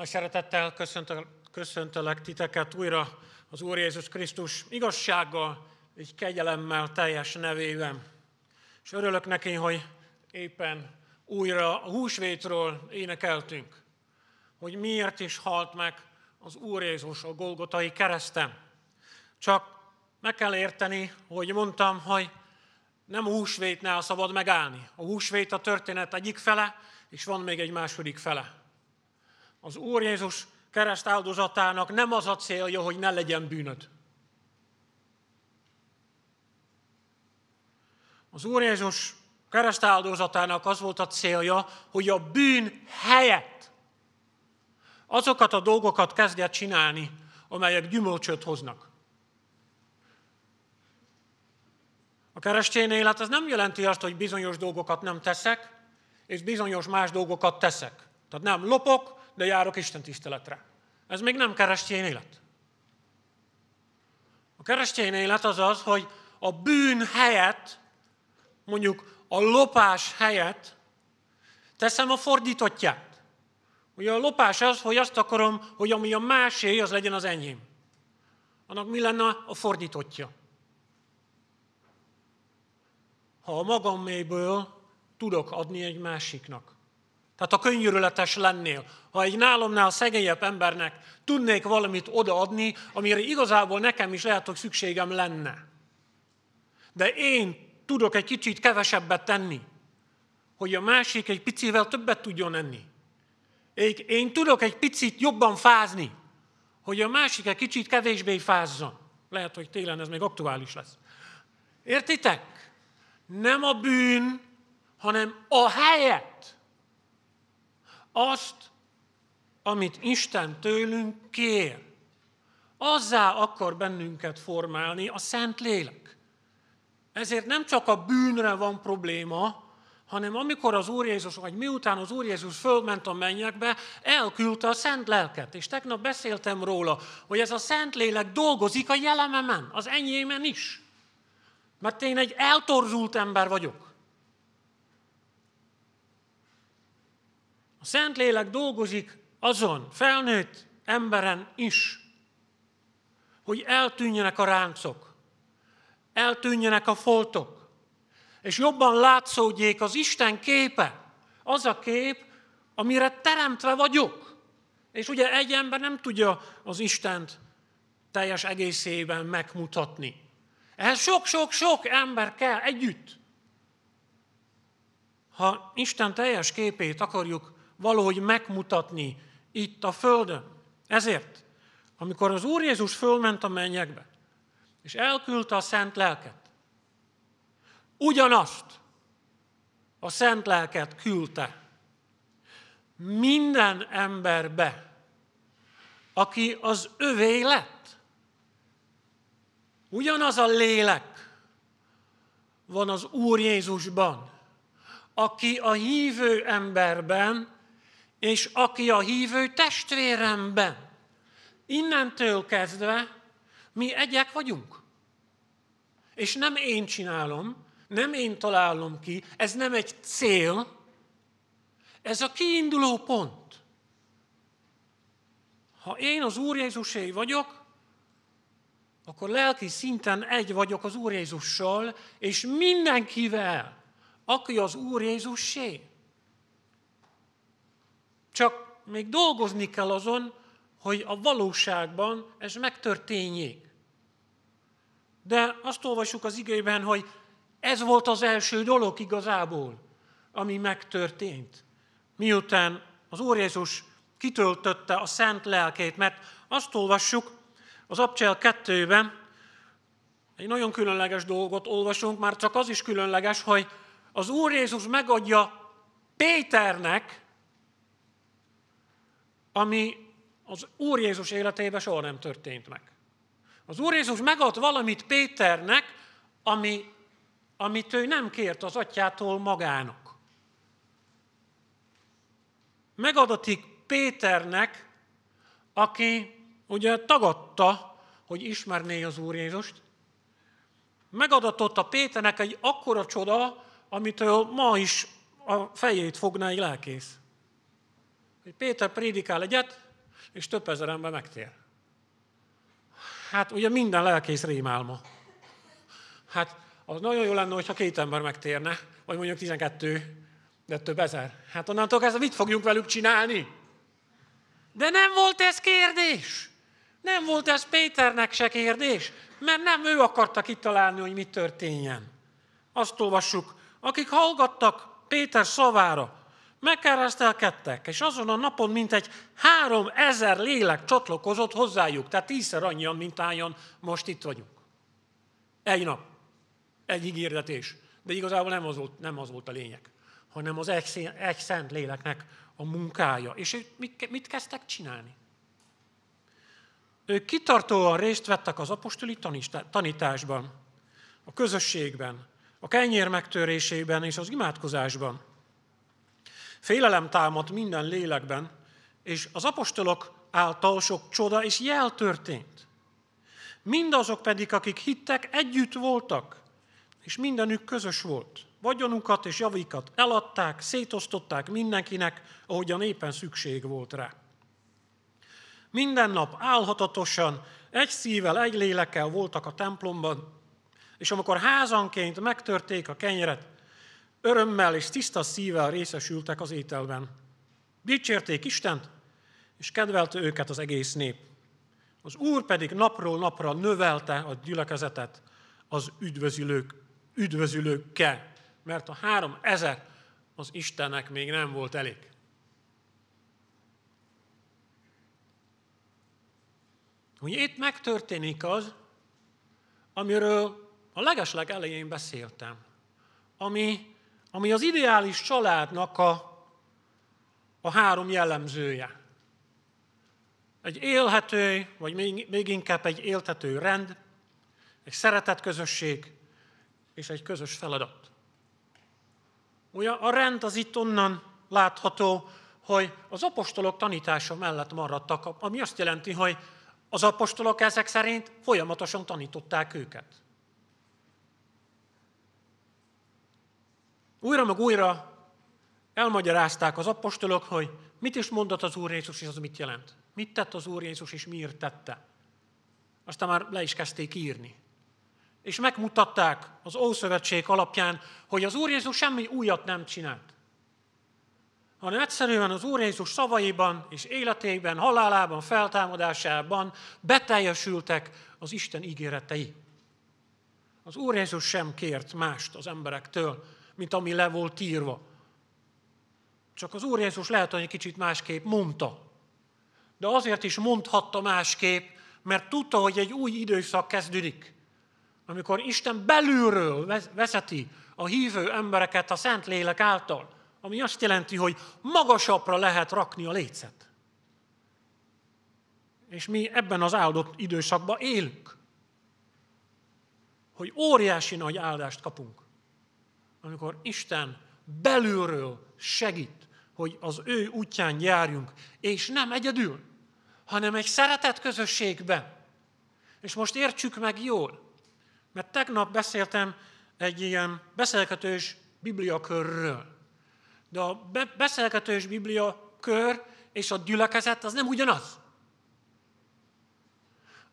Nagy szeretettel köszöntelek titeket újra az Úr Jézus Krisztus igazsággal és kegyelemmel teljes nevében. És örülök neki, hogy éppen újra a húsvétről énekeltünk, hogy miért is halt meg az Úr Jézus a Golgotai kereszten. Csak meg kell érteni, hogy mondtam, hogy nem a húsvétnál szabad megállni. A húsvét a történet egyik fele, és van még egy második fele. Az Úr Jézus kereszt nem az a célja, hogy ne legyen bűnöd. Az Úr Jézus kereszt az volt a célja, hogy a bűn helyett azokat a dolgokat kezdje csinálni, amelyek gyümölcsöt hoznak. A keresztény élet az nem jelenti azt, hogy bizonyos dolgokat nem teszek, és bizonyos más dolgokat teszek. Tehát nem lopok, de járok Isten tiszteletre. Ez még nem keresztény élet. A keresztény élet az az, hogy a bűn helyett, mondjuk a lopás helyett teszem a fordítottját. Ugye a lopás az, hogy azt akarom, hogy ami a másé, az legyen az enyém. Annak mi lenne a fordítottja? Ha a magam mélyből tudok adni egy másiknak. Tehát a könyörületes lennél. Ha egy nálomnál szegényebb embernek tudnék valamit odaadni, amire igazából nekem is lehet, hogy szükségem lenne. De én tudok egy kicsit kevesebbet tenni, hogy a másik egy picivel többet tudjon enni. Én tudok egy picit jobban fázni, hogy a másik egy kicsit kevésbé fázzon. Lehet, hogy télen ez még aktuális lesz. Értitek? Nem a bűn, hanem a helyet. Azt, amit Isten tőlünk kér. Azzá akar bennünket formálni a Szent Lélek. Ezért nem csak a bűnre van probléma, hanem amikor az Úr Jézus, vagy miután az Úr Jézus fölment a mennyekbe, elküldte a Szent Lelket. És tegnap beszéltem róla, hogy ez a Szent Lélek dolgozik a jelememen, az enyémen is. Mert én egy eltorzult ember vagyok. A Szentlélek dolgozik azon felnőtt emberen is, hogy eltűnjenek a ráncok, eltűnjenek a foltok, és jobban látszódjék az Isten képe, az a kép, amire teremtve vagyok. És ugye egy ember nem tudja az Istent teljes egészében megmutatni. Ehhez sok-sok-sok ember kell együtt. Ha Isten teljes képét akarjuk valahogy megmutatni itt a Földön. Ezért, amikor az Úr Jézus fölment a mennyekbe, és elküldte a Szent Lelket, ugyanazt a Szent Lelket küldte minden emberbe, aki az övé lett. Ugyanaz a lélek van az Úr Jézusban, aki a hívő emberben és aki a hívő testvéremben. Innentől kezdve mi egyek vagyunk. És nem én csinálom, nem én találom ki, ez nem egy cél, ez a kiinduló pont. Ha én az Úr Jézusé vagyok, akkor lelki szinten egy vagyok az Úr Jézussal, és mindenkivel, aki az Úr Jézussé. Csak még dolgozni kell azon, hogy a valóságban ez megtörténjék. De azt olvassuk az igében, hogy ez volt az első dolog igazából, ami megtörtént. Miután az Úr Jézus kitöltötte a szent lelkét, mert azt olvassuk az Abcsel 2-ben, egy nagyon különleges dolgot olvasunk, már csak az is különleges, hogy az Úr Jézus megadja Péternek ami az Úr Jézus életében soha nem történt meg. Az Úr Jézus megad valamit Péternek, ami, amit ő nem kért az atyától magának. Megadatik Péternek, aki ugye tagadta, hogy ismerné az Úr Jézust. Megadatott a Péternek egy akkora csoda, amitől ma is a fejét fogná egy lelkész hogy Péter prédikál egyet, és több ezer ember megtér. Hát ugye minden lelkész rémálma. Hát az nagyon jó lenne, hogyha két ember megtérne, vagy mondjuk 12, de több ezer. Hát onnantól kezdve mit fogjunk velük csinálni? De nem volt ez kérdés. Nem volt ez Péternek se kérdés, mert nem ő akarta kitalálni, hogy mi történjen. Azt olvassuk, akik hallgattak Péter szavára, megkeresztelkedtek, és azon a napon mintegy három ezer lélek csatlakozott hozzájuk, tehát tízszer annyian, mint álljon, most itt vagyunk. Egy nap, egy ígérdetés. De igazából nem az volt, nem az volt a lényeg, hanem az egy, egy szent léleknek a munkája. És mit, mit kezdtek csinálni? Ők kitartóan részt vettek az apostoli tanításban, a közösségben, a kenyér megtörésében és az imádkozásban. Félelem támadt minden lélekben, és az apostolok által sok csoda és jel történt. Mindazok pedig, akik hittek, együtt voltak, és mindenük közös volt. Vagyonukat és javikat eladták, szétosztották mindenkinek, ahogyan éppen szükség volt rá. Minden nap álhatatosan, egy szívvel, egy lélekkel voltak a templomban, és amikor házanként megtörték a kenyeret, örömmel és tiszta szívvel részesültek az ételben. Dicsérték Istent, és kedvelte őket az egész nép. Az Úr pedig napról napra növelte a gyülekezetet az üdvözülők, üdvözülőkkel, mert a három ezer az Istennek még nem volt elég. Hogy itt megtörténik az, amiről a legesleg elején beszéltem, ami, ami az ideális családnak a, a három jellemzője. Egy élhető, vagy még, még inkább egy éltető rend, egy szeretett közösség és egy közös feladat. Ugye a rend az itt onnan látható, hogy az apostolok tanítása mellett maradtak, ami azt jelenti, hogy az apostolok ezek szerint folyamatosan tanították őket. Újra meg újra elmagyarázták az apostolok, hogy mit is mondott az Úr Jézus, és az mit jelent. Mit tett az Úr Jézus, és miért tette. Aztán már le is kezdték írni. És megmutatták az Ószövetség alapján, hogy az Úr Jézus semmi újat nem csinált. Hanem egyszerűen az Úr Jézus szavaiban és életében, halálában, feltámadásában beteljesültek az Isten ígéretei. Az Úr Jézus sem kért mást az emberektől, mint ami le volt írva. Csak az Úr Jézus lehet, hogy egy kicsit másképp mondta. De azért is mondhatta másképp, mert tudta, hogy egy új időszak kezdődik. Amikor Isten belülről vezeti a hívő embereket a Szent Lélek által, ami azt jelenti, hogy magasabbra lehet rakni a lécet. És mi ebben az áldott időszakban élünk. Hogy óriási nagy áldást kapunk amikor Isten belülről segít, hogy az ő útján járjunk, és nem egyedül, hanem egy szeretett közösségben. És most értsük meg jól, mert tegnap beszéltem egy ilyen beszélgetős bibliakörről. De a beszélgetős bibliakör és a gyülekezet az nem ugyanaz.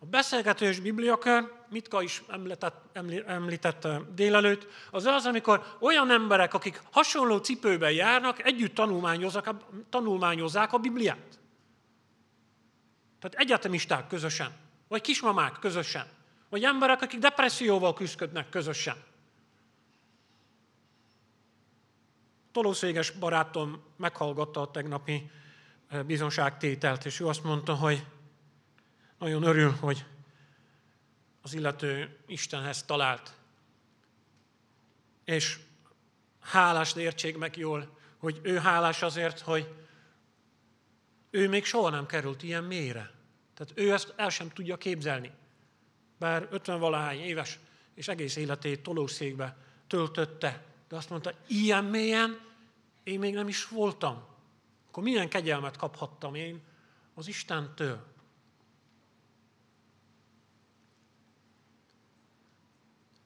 Beszélgetős bibliakör, Mitka is említett, említett délelőtt, az az, amikor olyan emberek, akik hasonló cipőben járnak, együtt tanulmányozzák, tanulmányozzák a Bibliát. Tehát egyetemisták közösen, vagy kismamák közösen, vagy emberek, akik depresszióval küzdködnek közösen. Tolószéges barátom meghallgatta a tegnapi eh, bizonságtételt, és ő azt mondta, hogy nagyon örül, hogy az illető Istenhez talált. És hálás értség meg jól, hogy ő hálás azért, hogy ő még soha nem került ilyen mélyre. Tehát ő ezt el sem tudja képzelni. Bár 50 valahány éves, és egész életét tolószékbe töltötte. De azt mondta, ilyen mélyen én még nem is voltam. Akkor milyen kegyelmet kaphattam én az Istentől.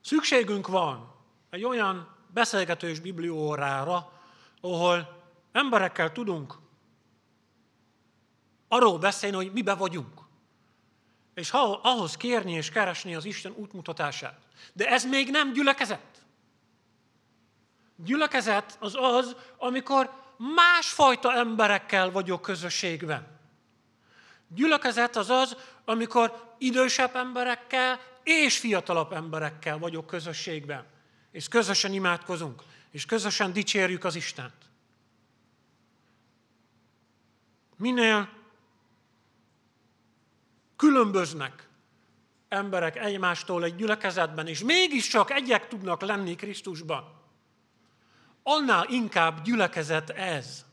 Szükségünk van egy olyan beszélgetős bibliórára, ahol emberekkel tudunk arról beszélni, hogy mibe vagyunk. És ahhoz kérni és keresni az Isten útmutatását. De ez még nem gyülekezet. Gyülekezet az az, amikor másfajta emberekkel vagyok közösségben. Gyülekezet az az, amikor idősebb emberekkel és fiatalabb emberekkel vagyok közösségben. És közösen imádkozunk, és közösen dicsérjük az Istent. Minél különböznek emberek egymástól egy gyülekezetben, és mégiscsak egyek tudnak lenni Krisztusban, annál inkább gyülekezet ez.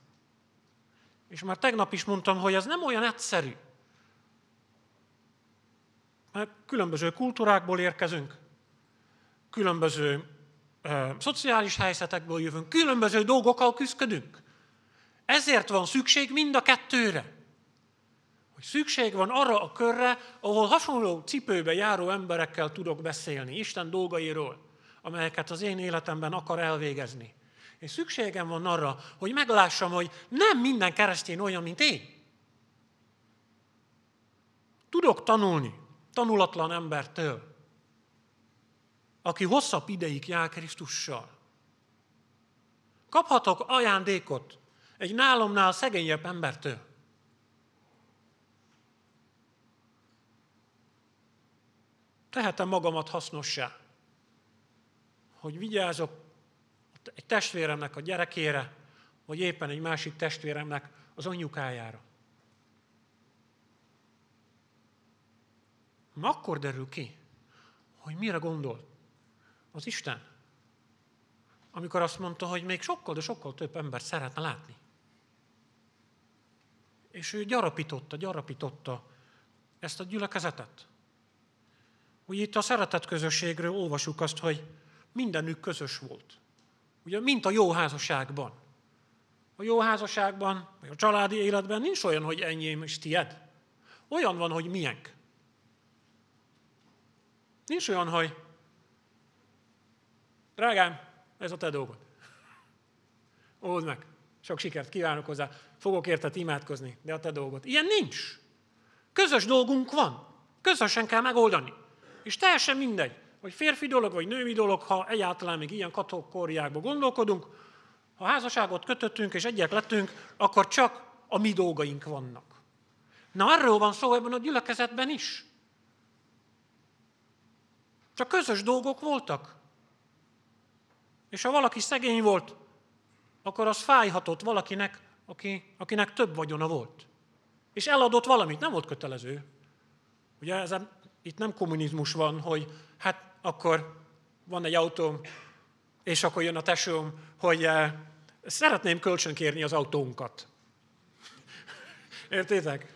És már tegnap is mondtam, hogy ez nem olyan egyszerű. Mert különböző kultúrákból érkezünk, különböző ö, szociális helyzetekből jövünk, különböző dolgokkal küzdködünk. Ezért van szükség mind a kettőre. Hogy szükség van arra a körre, ahol hasonló cipőbe járó emberekkel tudok beszélni, Isten dolgairól, amelyeket az én életemben akar elvégezni. És szükségem van arra, hogy meglássam, hogy nem minden keresztény olyan, mint én. Tudok tanulni tanulatlan embertől, aki hosszabb ideig jár Krisztussal. Kaphatok ajándékot egy nálomnál szegényebb embertől. Tehetem magamat hasznossá, hogy vigyázok egy testvéremnek a gyerekére, vagy éppen egy másik testvéremnek az anyukájára. Akkor derül ki, hogy mire gondol az Isten, amikor azt mondta, hogy még sokkal, de sokkal több ember szeretne látni. És ő gyarapította, gyarapította ezt a gyülekezetet. Ugye itt a szeretet közösségről olvasjuk azt, hogy mindenük közös volt. Ugye, mint a jó házasságban. A jó házasságban, vagy a családi életben nincs olyan, hogy enyém és tied. Olyan van, hogy miénk. Nincs olyan, hogy drágám, ez a te dolgod. Old meg. Sok sikert kívánok hozzá. Fogok érted imádkozni, de a te dolgod. Ilyen nincs. Közös dolgunk van. Közösen kell megoldani. És teljesen mindegy, hogy férfi dolog, vagy női dolog, ha egyáltalán még ilyen kategóriákban gondolkodunk, ha házasságot kötöttünk és egyek lettünk, akkor csak a mi dolgaink vannak. Na, arról van szó ebben a gyülekezetben is. Csak közös dolgok voltak. És ha valaki szegény volt, akkor az fájhatott valakinek, aki, akinek több vagyona volt. És eladott valamit, nem volt kötelező. Ugye ezen, itt nem kommunizmus van, hogy hát akkor van egy autóm, és akkor jön a tesóm, hogy eh, szeretném kölcsönkérni az autónkat. Értétek?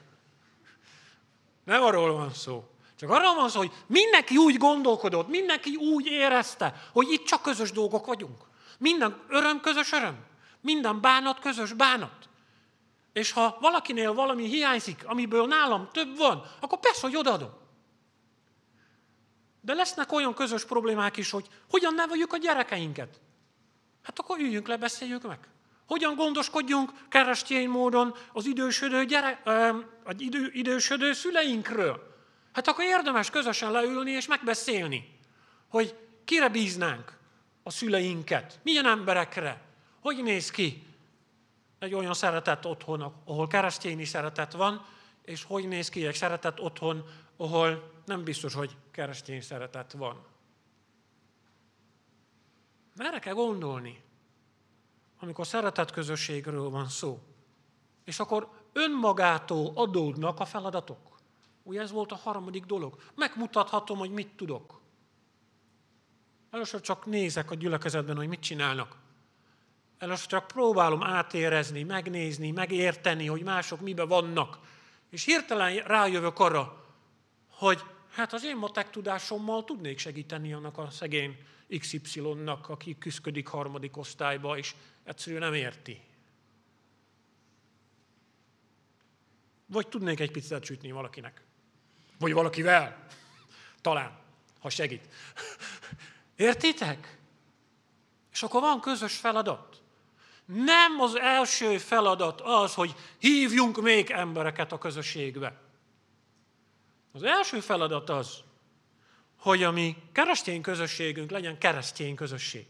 Nem arról van szó. Csak arról van szó, hogy mindenki úgy gondolkodott, mindenki úgy érezte, hogy itt csak közös dolgok vagyunk. Minden öröm közös öröm. Minden bánat közös bánat. És ha valakinél valami hiányzik, amiből nálam több van, akkor persze, hogy odaadom. De lesznek olyan közös problémák is, hogy hogyan neveljük a gyerekeinket. Hát akkor üljünk le, beszéljük meg. Hogyan gondoskodjunk keresztény módon az idősödő, gyere, az idő, idősödő szüleinkről. Hát akkor érdemes közösen leülni és megbeszélni, hogy kire bíznánk a szüleinket, milyen emberekre, hogy néz ki egy olyan szeretett otthon, ahol keresztényi szeretet van, és hogy néz ki egy szeretett otthon, ahol nem biztos, hogy keresztény szeretet van. Erre kell gondolni, amikor szeretett közösségről van szó. És akkor önmagától adódnak a feladatok. Ugye ez volt a harmadik dolog. Megmutathatom, hogy mit tudok. Először csak nézek a gyülekezetben, hogy mit csinálnak. Először csak próbálom átérezni, megnézni, megérteni, hogy mások mibe vannak. És hirtelen rájövök arra, hogy hát az én matek tudásommal tudnék segíteni annak a szegény XY-nak, aki küzdik harmadik osztályba, és egyszerűen nem érti. Vagy tudnék egy pizzát sütni valakinek. Vagy valakivel. Talán, ha segít. Értitek? És akkor van közös feladat. Nem az első feladat az, hogy hívjunk még embereket a közösségbe. Az első feladat az, hogy a mi keresztény közösségünk legyen keresztény közösség.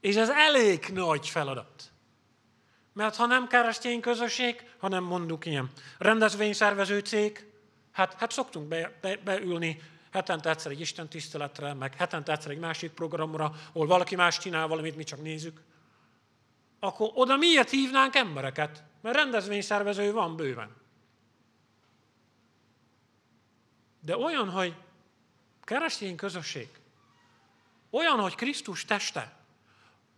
És ez elég nagy feladat. Mert ha nem keresztény közösség, hanem mondjuk ilyen rendezvényszervező cég, hát, hát szoktunk be, be, beülni hetente egyszer egy Isten tiszteletre, meg hetente egyszer egy másik programra, ahol valaki más csinál valamit, mi csak nézzük. Akkor oda miért hívnánk embereket? Mert rendezvényszervező van bőven. De olyan, hogy keresztény közösség, olyan, hogy Krisztus teste,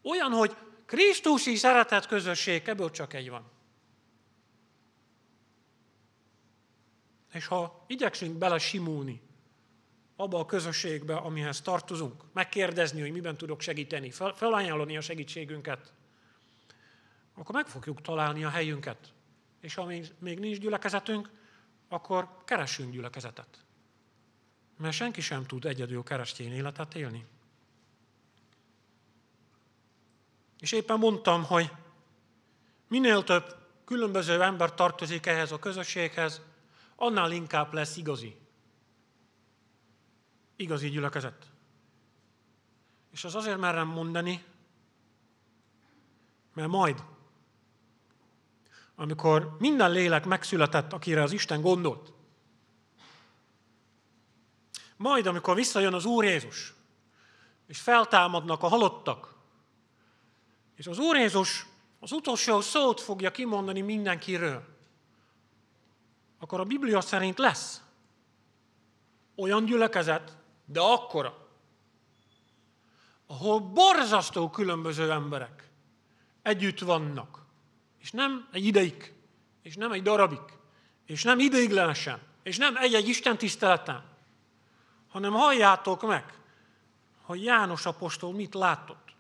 olyan, hogy Krisztusi szeretet közösség, ebből csak egy van. És ha igyekszünk bele simulni abba a közösségbe, amihez tartozunk, megkérdezni, hogy miben tudok segíteni, fel, felajánlani a segítségünket, akkor meg fogjuk találni a helyünket. És ha még, még nincs gyülekezetünk, akkor keressünk gyülekezetet. Mert senki sem tud egyedül keresztény életet élni. És éppen mondtam, hogy minél több különböző ember tartozik ehhez a közösséghez, annál inkább lesz igazi. Igazi gyülekezet. És az azért merem mondani, mert majd, amikor minden lélek megszületett, akire az Isten gondolt, majd, amikor visszajön az Úr Jézus, és feltámadnak a halottak, és az Úr Jézus az utolsó szót fogja kimondani mindenkiről. Akkor a Biblia szerint lesz olyan gyülekezet, de akkora, ahol borzasztó különböző emberek együtt vannak. És nem egy ideig, és nem egy darabig, és nem ideiglenesen, és nem egy-egy Isten tiszteleten, hanem halljátok meg, hogy János apostol mit látott.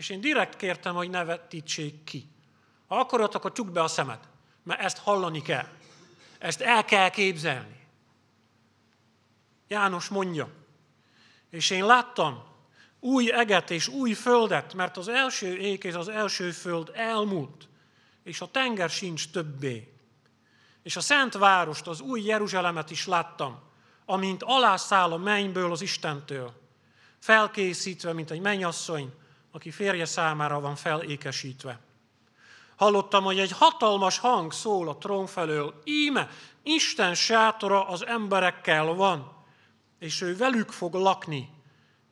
És én direkt kértem, hogy ne vetítsék ki. Ha akarod, akkor csukd be a szemed. Mert ezt hallani kell. Ezt el kell képzelni. János mondja, és én láttam új eget és új földet, mert az első ég és az első föld elmúlt, és a tenger sincs többé. És a szent várost, az új Jeruzsálemet is láttam, amint alászáll a mennyből az Istentől, felkészítve, mint egy mennyasszony, aki férje számára van felékesítve. Hallottam, hogy egy hatalmas hang szól a trón felől, íme, Isten sátora az emberekkel van, és ő velük fog lakni,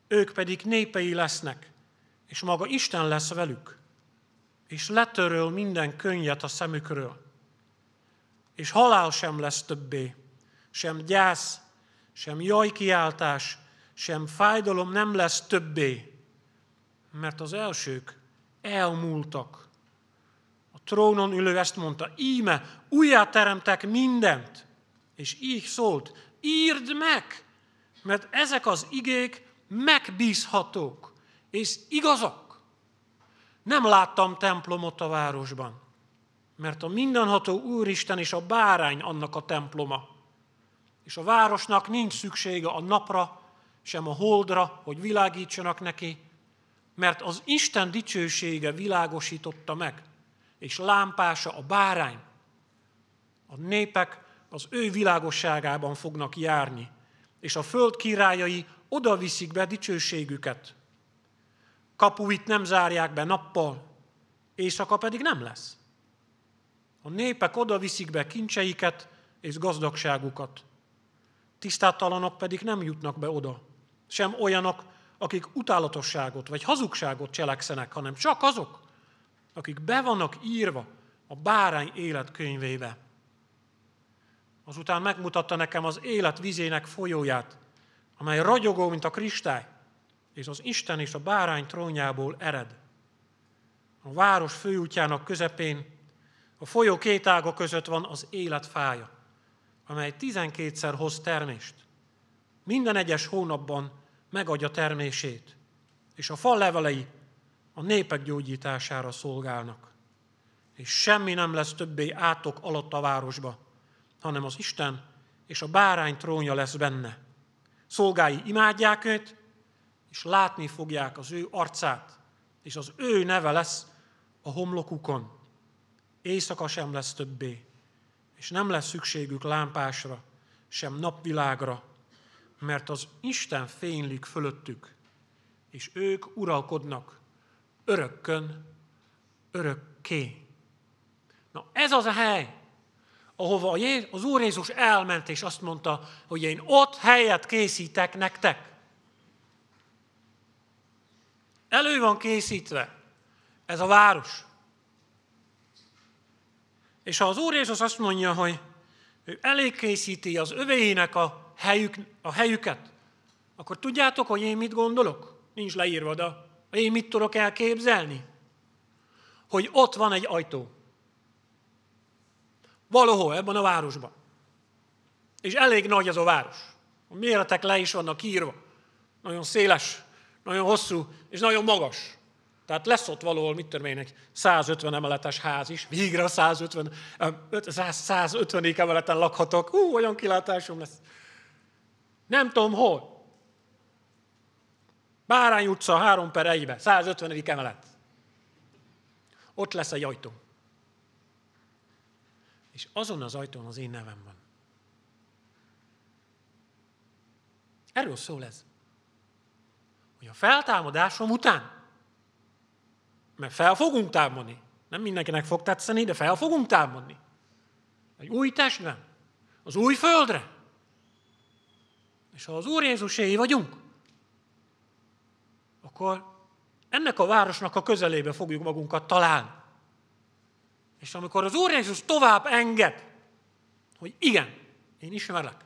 ők pedig népei lesznek, és maga Isten lesz velük, és letöröl minden könnyet a szemükről. És halál sem lesz többé, sem gyász, sem jajkiáltás, sem fájdalom nem lesz többé, mert az elsők elmúltak. A trónon ülő ezt mondta, íme, újjá teremtek mindent. És így szólt, írd meg, mert ezek az igék megbízhatók, és igazak. Nem láttam templomot a városban, mert a mindenható Úristen és a bárány annak a temploma. És a városnak nincs szüksége a napra, sem a holdra, hogy világítsanak neki, mert az Isten dicsősége világosította meg, és lámpása a bárány. A népek az ő világosságában fognak járni, és a föld királyai oda viszik be dicsőségüket. Kapuit nem zárják be nappal, éjszaka pedig nem lesz. A népek oda viszik be kincseiket és gazdagságukat. Tisztátalanok pedig nem jutnak be oda, sem olyanok, akik utálatosságot vagy hazugságot cselekszenek, hanem csak azok, akik be vannak írva a bárány életkönyvébe. Azután megmutatta nekem az élet vizének folyóját, amely ragyogó, mint a kristály, és az Isten és a bárány trónjából ered. A város főútjának közepén, a folyó két ága között van az élet fája, amely tizenkétszer hoz termést. Minden egyes hónapban megadja termését, és a fal levelei a népek gyógyítására szolgálnak. És semmi nem lesz többé átok alatt a városba, hanem az Isten és a bárány trónja lesz benne. Szolgái imádják őt, és látni fogják az ő arcát, és az ő neve lesz a homlokukon. Éjszaka sem lesz többé, és nem lesz szükségük lámpásra, sem napvilágra, mert az Isten fénylik fölöttük, és ők uralkodnak örökkön, örökké. Na ez az a hely, ahova az Úr Jézus elment, és azt mondta, hogy én ott helyet készítek nektek. Elő van készítve ez a város. És ha az Úr Jézus azt mondja, hogy ő elékészíti az övéinek a, helyük, a helyüket, akkor tudjátok, hogy én mit gondolok? Nincs leírva, de én mit tudok elképzelni? Hogy ott van egy ajtó. Valahol ebben a városban. És elég nagy ez a város. A méretek le is vannak írva. Nagyon széles, nagyon hosszú és nagyon magas. Tehát lesz ott valahol, mit tudom én, egy 150 emeletes ház is, végre a 150, 150 emeleten lakhatok, hú, olyan kilátásom lesz. Nem tudom hol. Bárány utca, 3 per 1 150. emelet. Ott lesz egy ajtó. És azon az ajtón az én nevem van. Erről szól ez. Hogy a feltámadásom után mert fel fogunk támadni. Nem mindenkinek fog tetszeni, de fel fogunk támadni. Egy új testben, az új földre. És ha az Úr Jézuséi vagyunk, akkor ennek a városnak a közelébe fogjuk magunkat találni. És amikor az Úr Jézus tovább enged, hogy igen, én ismerlek.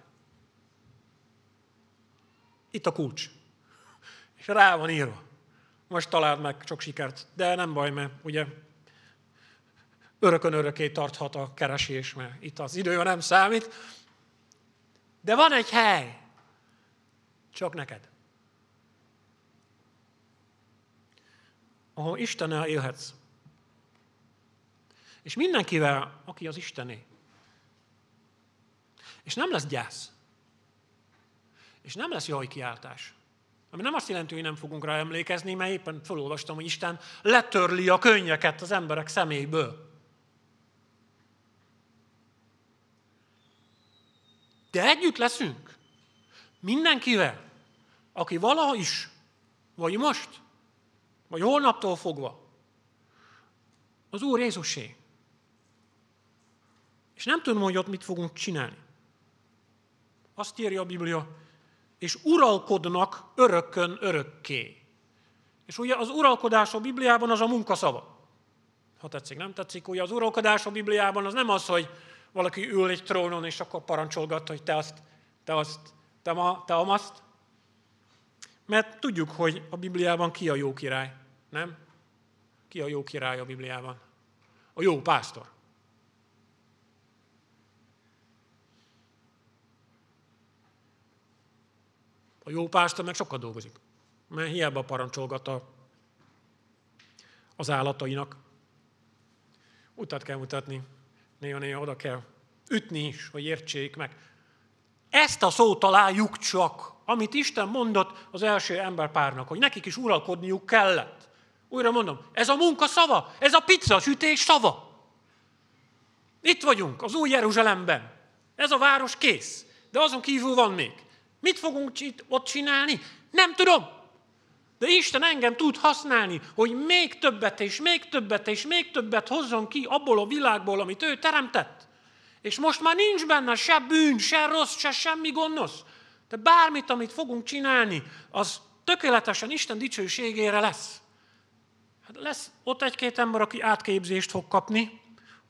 Itt a kulcs. És rá van írva most találd meg, sok sikert. De nem baj, mert ugye örökön örökké tarthat a keresés, mert itt az idő nem számít. De van egy hely, csak neked. Ahol Istennel élhetsz. És mindenkivel, aki az Istené. És nem lesz gyász. És nem lesz jajkiáltás. Ami nem azt jelenti, hogy nem fogunk rá emlékezni, mert éppen felolvastam, hogy Isten letörli a könnyeket az emberek szeméből. De együtt leszünk. Mindenkivel, aki valaha is, vagy most, vagy holnaptól fogva, az Úr Jézusé. És nem tudom, hogy ott mit fogunk csinálni. Azt írja a Biblia, és uralkodnak örökkön örökké. És ugye az uralkodás a Bibliában az a munkaszava. Ha tetszik, nem tetszik, ugye az uralkodás a Bibliában az nem az, hogy valaki ül egy trónon, és akkor parancsolgat, hogy te azt, te azt, te, ma, te amazt. Mert tudjuk, hogy a Bibliában ki a jó király, nem? Ki a jó király a Bibliában? A jó pásztor. A jó pásztor meg sokat dolgozik, mert hiába parancsolgat az állatainak. Utat kell mutatni, néha-néha oda kell ütni is, hogy értsék meg. Ezt a szót találjuk csak, amit Isten mondott az első emberpárnak, hogy nekik is uralkodniuk kellett. Újra mondom, ez a munka szava, ez a pizza sütés szava. Itt vagyunk, az új Jeruzsálemben. Ez a város kész, de azon kívül van még. Mit fogunk ott csinálni? Nem tudom. De Isten engem tud használni, hogy még többet és még többet és még többet hozzon ki abból a világból, amit ő teremtett. És most már nincs benne se bűn, se rossz, se semmi gonosz. De bármit, amit fogunk csinálni, az tökéletesen Isten dicsőségére lesz. Hát lesz ott egy-két ember, aki átképzést fog kapni.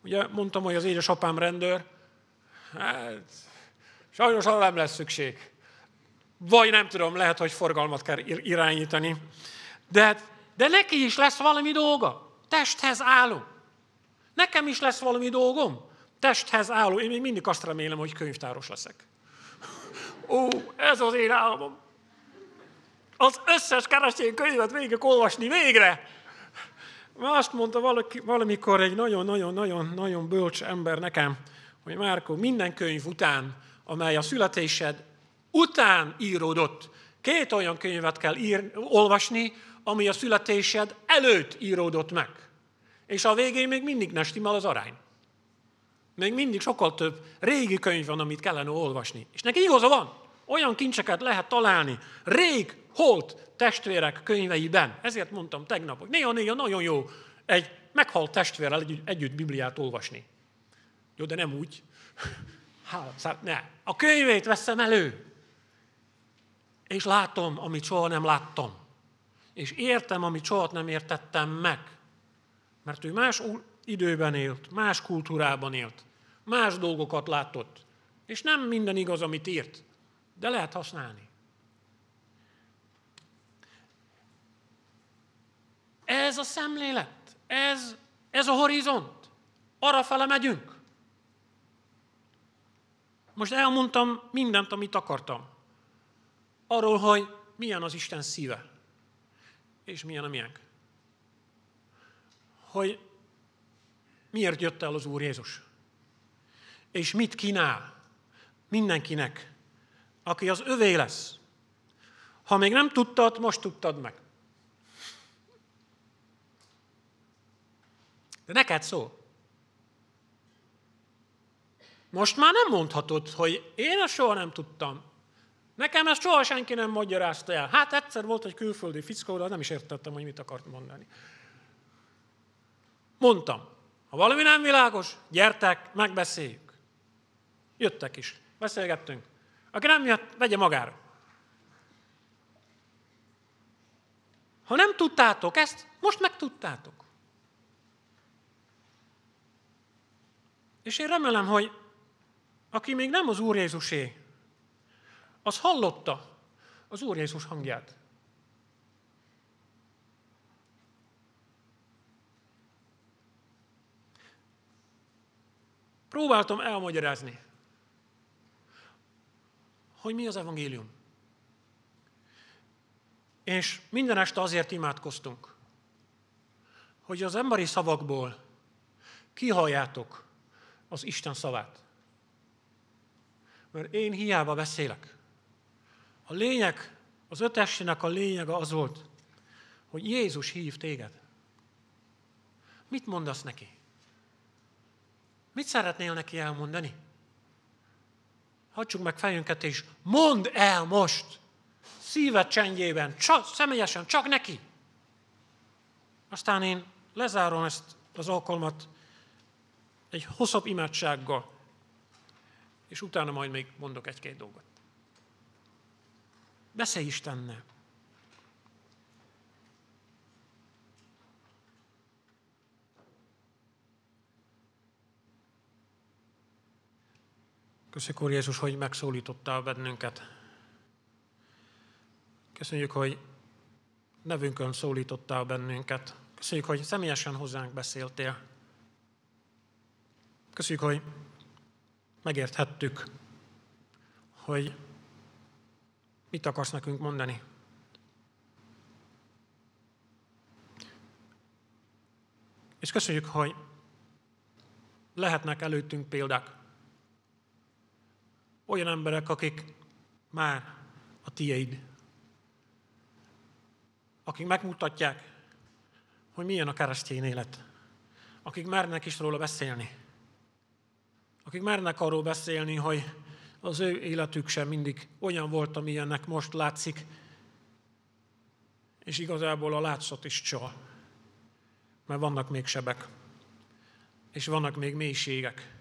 Ugye mondtam, hogy az édesapám rendőr. Hát, sajnos arra nem lesz szükség vagy nem tudom, lehet, hogy forgalmat kell irányítani. De, de neki is lesz valami dolga. Testhez álló. Nekem is lesz valami dolgom. Testhez álló. Én még mindig azt remélem, hogy könyvtáros leszek. Ó, ez az én álmom. Az összes keresztény könyvet végig olvasni végre. Azt mondta valaki, valamikor egy nagyon-nagyon-nagyon-nagyon bölcs ember nekem, hogy Márko, minden könyv után, amely a születésed után íródott. Két olyan könyvet kell ír, olvasni, ami a születésed előtt íródott meg. És a végén még mindig ne stimmel az arány. Még mindig sokkal több régi könyv van, amit kellene olvasni. És neki igaza van. Olyan kincseket lehet találni. Rég, holt testvérek könyveiben. Ezért mondtam tegnap, hogy néha-néha nagyon jó egy meghalt testvérrel együtt, együtt Bibliát olvasni. Jó, de nem úgy. Hála, ne. A könyvét veszem elő. És látom, amit soha nem láttam. És értem, amit soha nem értettem meg. Mert ő más időben élt, más kultúrában élt, más dolgokat látott. És nem minden igaz, amit írt, de lehet használni. Ez a szemlélet, ez, ez a horizont. Arra fele megyünk. Most elmondtam mindent, amit akartam. Arról, hogy milyen az Isten szíve, és milyen a miénk. Hogy miért jött el az Úr Jézus. És mit kínál mindenkinek, aki az övé lesz. Ha még nem tudtad, most tudtad meg. De neked szól. Most már nem mondhatod, hogy én ezt soha nem tudtam. Nekem ezt soha senki nem magyarázta el. Hát egyszer volt egy külföldi fickó, de nem is értettem, hogy mit akart mondani. Mondtam, ha valami nem világos, gyertek, megbeszéljük. Jöttek is, beszélgettünk. Aki nem jött, vegye magára. Ha nem tudtátok ezt, most megtudtátok. És én remélem, hogy aki még nem az Úr Jézusé, az hallotta az Úr Jézus hangját. Próbáltam elmagyarázni, hogy mi az evangélium. És minden este azért imádkoztunk, hogy az emberi szavakból kihalljátok az Isten szavát. Mert én hiába beszélek. A lényeg, az ötessének a lényege az volt, hogy Jézus hív téged. Mit mondasz neki? Mit szeretnél neki elmondani? Hagyjuk meg fejünket, és mondd el most, szíved csendjében, csak, személyesen, csak neki. Aztán én lezárom ezt az alkalmat egy hosszabb imádsággal, és utána majd még mondok egy-két dolgot. Beszélj Istennel. Köszönjük, Úr Jézus, hogy megszólítottál bennünket. Köszönjük, hogy nevünkön szólítottál bennünket. Köszönjük, hogy személyesen hozzánk beszéltél. Köszönjük, hogy megérthettük, hogy mit akarsz nekünk mondani. És köszönjük, hogy lehetnek előttünk példák. Olyan emberek, akik már a tiéd. Akik megmutatják, hogy milyen a keresztény élet. Akik mernek is róla beszélni akik mernek arról beszélni, hogy az ő életük sem mindig olyan volt, amilyennek most látszik, és igazából a látszat is csal. Mert vannak még sebek, és vannak még mélységek,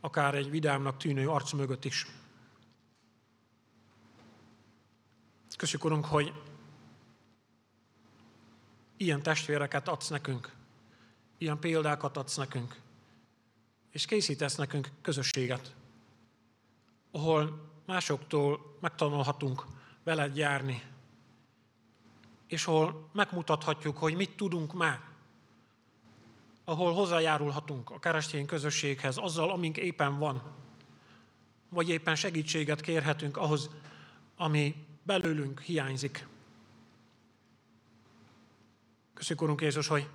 akár egy vidámnak tűnő arc mögött is. Köszönjük, Urunk, hogy ilyen testvéreket adsz nekünk, ilyen példákat adsz nekünk és készítesz nekünk közösséget, ahol másoktól megtanulhatunk veled járni, és ahol megmutathatjuk, hogy mit tudunk már, ahol hozzájárulhatunk a keresztény közösséghez azzal, amink éppen van, vagy éppen segítséget kérhetünk ahhoz, ami belőlünk hiányzik. Köszönjük, Urunk Jézus, hogy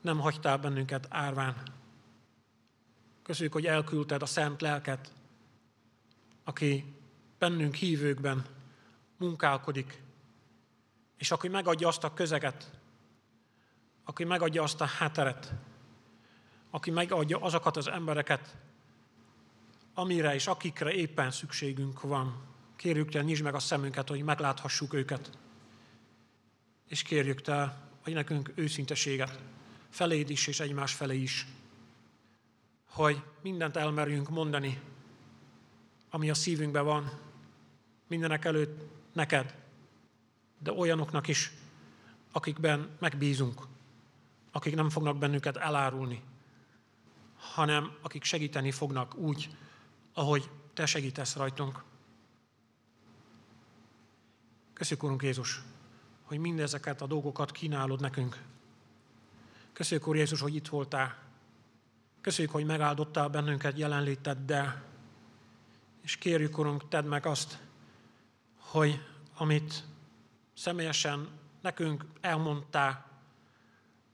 nem hagytál bennünket árván, Köszönjük, hogy elküldted a szent lelket, aki bennünk hívőkben munkálkodik, És aki megadja azt a közeget, aki megadja azt a háteret, aki megadja azokat az embereket, amire és akikre éppen szükségünk van. Kérjük Te, nyisd meg a szemünket, hogy megláthassuk őket. És kérjük Te, hogy nekünk őszinteséget, feléd is és egymás felé is, hogy mindent elmerjünk mondani, ami a szívünkben van, mindenek előtt neked, de olyanoknak is, akikben megbízunk, akik nem fognak bennünket elárulni, hanem akik segíteni fognak úgy, ahogy Te segítesz rajtunk. Köszönjük, Urunk Jézus, hogy mindezeket a dolgokat kínálod nekünk. Köszönjük, Úr Jézus, hogy itt voltál. Köszönjük, hogy megáldottál bennünket jelenléteddel. És kérjük, Urunk, tedd meg azt, hogy amit személyesen nekünk elmondtál,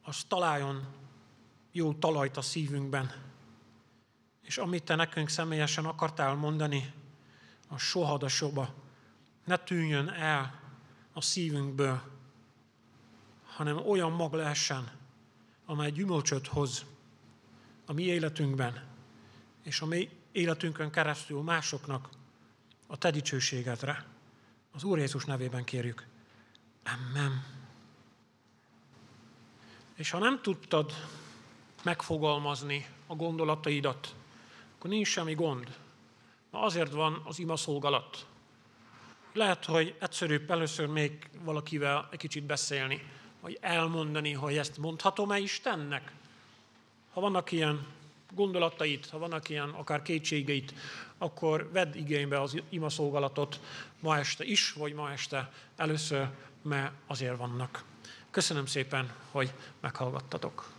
az találjon jó talajt a szívünkben. És amit te nekünk személyesen akartál mondani, a soha soba ne tűnjön el a szívünkből, hanem olyan mag lehessen, amely gyümölcsöt hoz a mi életünkben, és a mi életünkön keresztül másoknak a te dicsőségedre. Az Úr Jézus nevében kérjük. Amen. És ha nem tudtad megfogalmazni a gondolataidat, akkor nincs semmi gond. Na azért van az ima szolgalat. Lehet, hogy egyszerűbb először még valakivel egy kicsit beszélni, vagy elmondani, hogy ezt mondhatom-e Istennek? Ha vannak ilyen gondolatait, ha vannak ilyen akár kétségeit, akkor vedd igénybe az ima szolgalatot ma este is, vagy ma este először, mert azért vannak. Köszönöm szépen, hogy meghallgattatok.